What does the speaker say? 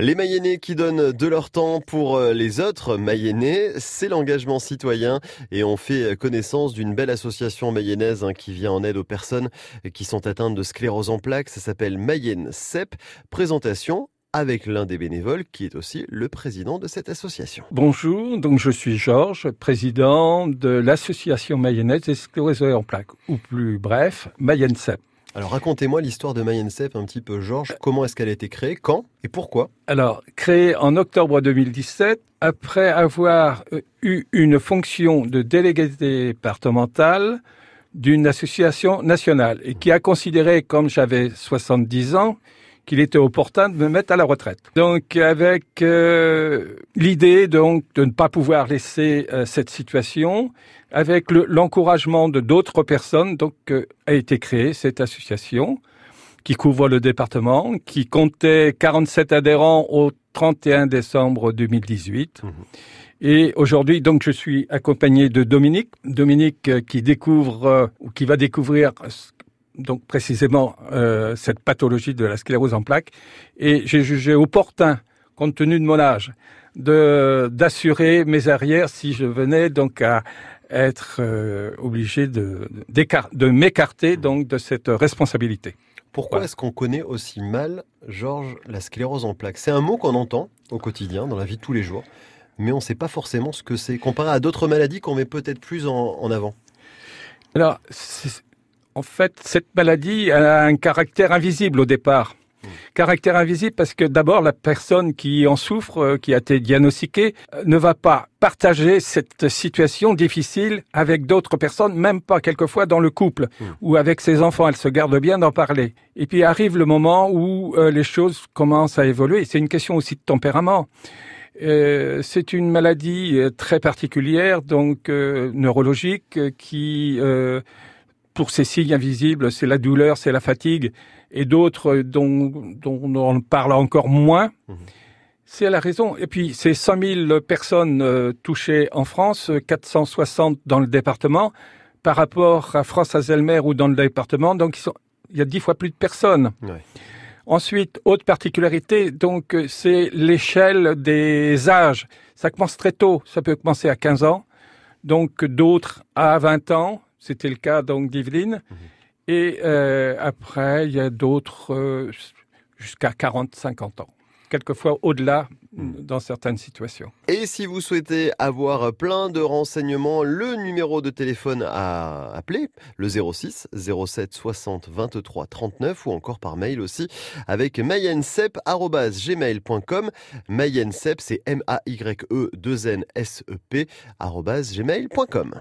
Les Mayennais qui donnent de leur temps pour euh, les autres Mayennais, c'est l'engagement citoyen et on fait connaissance d'une belle association mayonnaise hein, qui vient en aide aux personnes qui sont atteintes de sclérose en plaques. Ça s'appelle Mayenne CEP. Présentation avec l'un des bénévoles qui est aussi le président de cette association. Bonjour, donc je suis Georges, président de l'association mayonnaise des sclérosés en plaques, ou plus bref, Mayenne CEP. Alors racontez-moi l'histoire de Mayenne CEP un petit peu, Georges. Comment est-ce qu'elle a été créée? Quand? Et pourquoi? Alors, créée en octobre 2017, après avoir euh, eu une fonction de délégué départemental d'une association nationale et qui a considéré, comme j'avais 70 ans, qu'il était opportun de me mettre à la retraite. Donc avec euh, l'idée donc de ne pas pouvoir laisser euh, cette situation, avec l'encouragement de d'autres personnes, donc euh, a été créée cette association qui couvre le département, qui comptait 47 adhérents au 31 décembre 2018. Mmh. Et aujourd'hui, donc, je suis accompagné de Dominique. Dominique qui découvre ou qui va découvrir donc précisément euh, cette pathologie de la sclérose en plaques. Et j'ai jugé opportun, compte tenu de mon âge, de d'assurer mes arrières si je venais donc à être euh, obligé de de m'écarter donc de cette responsabilité. Pourquoi est-ce qu'on connaît aussi mal, Georges, la sclérose en plaques? C'est un mot qu'on entend au quotidien, dans la vie de tous les jours, mais on ne sait pas forcément ce que c'est, comparé à d'autres maladies qu'on met peut-être plus en, en avant. Alors, en fait, cette maladie a un caractère invisible au départ. Caractère invisible parce que d'abord la personne qui en souffre, euh, qui a été diagnostiquée, euh, ne va pas partager cette situation difficile avec d'autres personnes, même pas quelquefois dans le couple hmm. ou avec ses enfants. Elle se garde bien d'en parler. Et puis arrive le moment où euh, les choses commencent à évoluer. C'est une question aussi de tempérament. c'est une maladie très particulière, donc neurologique, qui pour ces signes invisibles, c'est la douleur, c'est la fatigue, et d'autres dont, dont, on parle encore moins. Mhm. C'est la raison. Et puis, c'est 100 000 personnes euh, touchées en France, 460 dans le département, par rapport à France Azelmer ou dans le département. Donc, il y a dix fois plus de personnes. Ensuite, autre particularité, donc, c'est l'échelle des âges. Ça commence très tôt. Ça peut commencer à 15 ans. Donc, d'autres à 20 ans, c'était le cas donc d'Yveline. Mhm. Et euh, après, il y a d'autres euh, jusqu'à 40, 50 ans. Quelquefois au-delà mhm. dans certaines situations. Et si vous souhaitez avoir plein de renseignements, le numéro de téléphone à appeler, le 06 07 60 23 39 ou encore par mail aussi avec mayensep.gmail.com. Mayensep, c'est M-A-Y-E-2-N-S-E-P, gmail.com.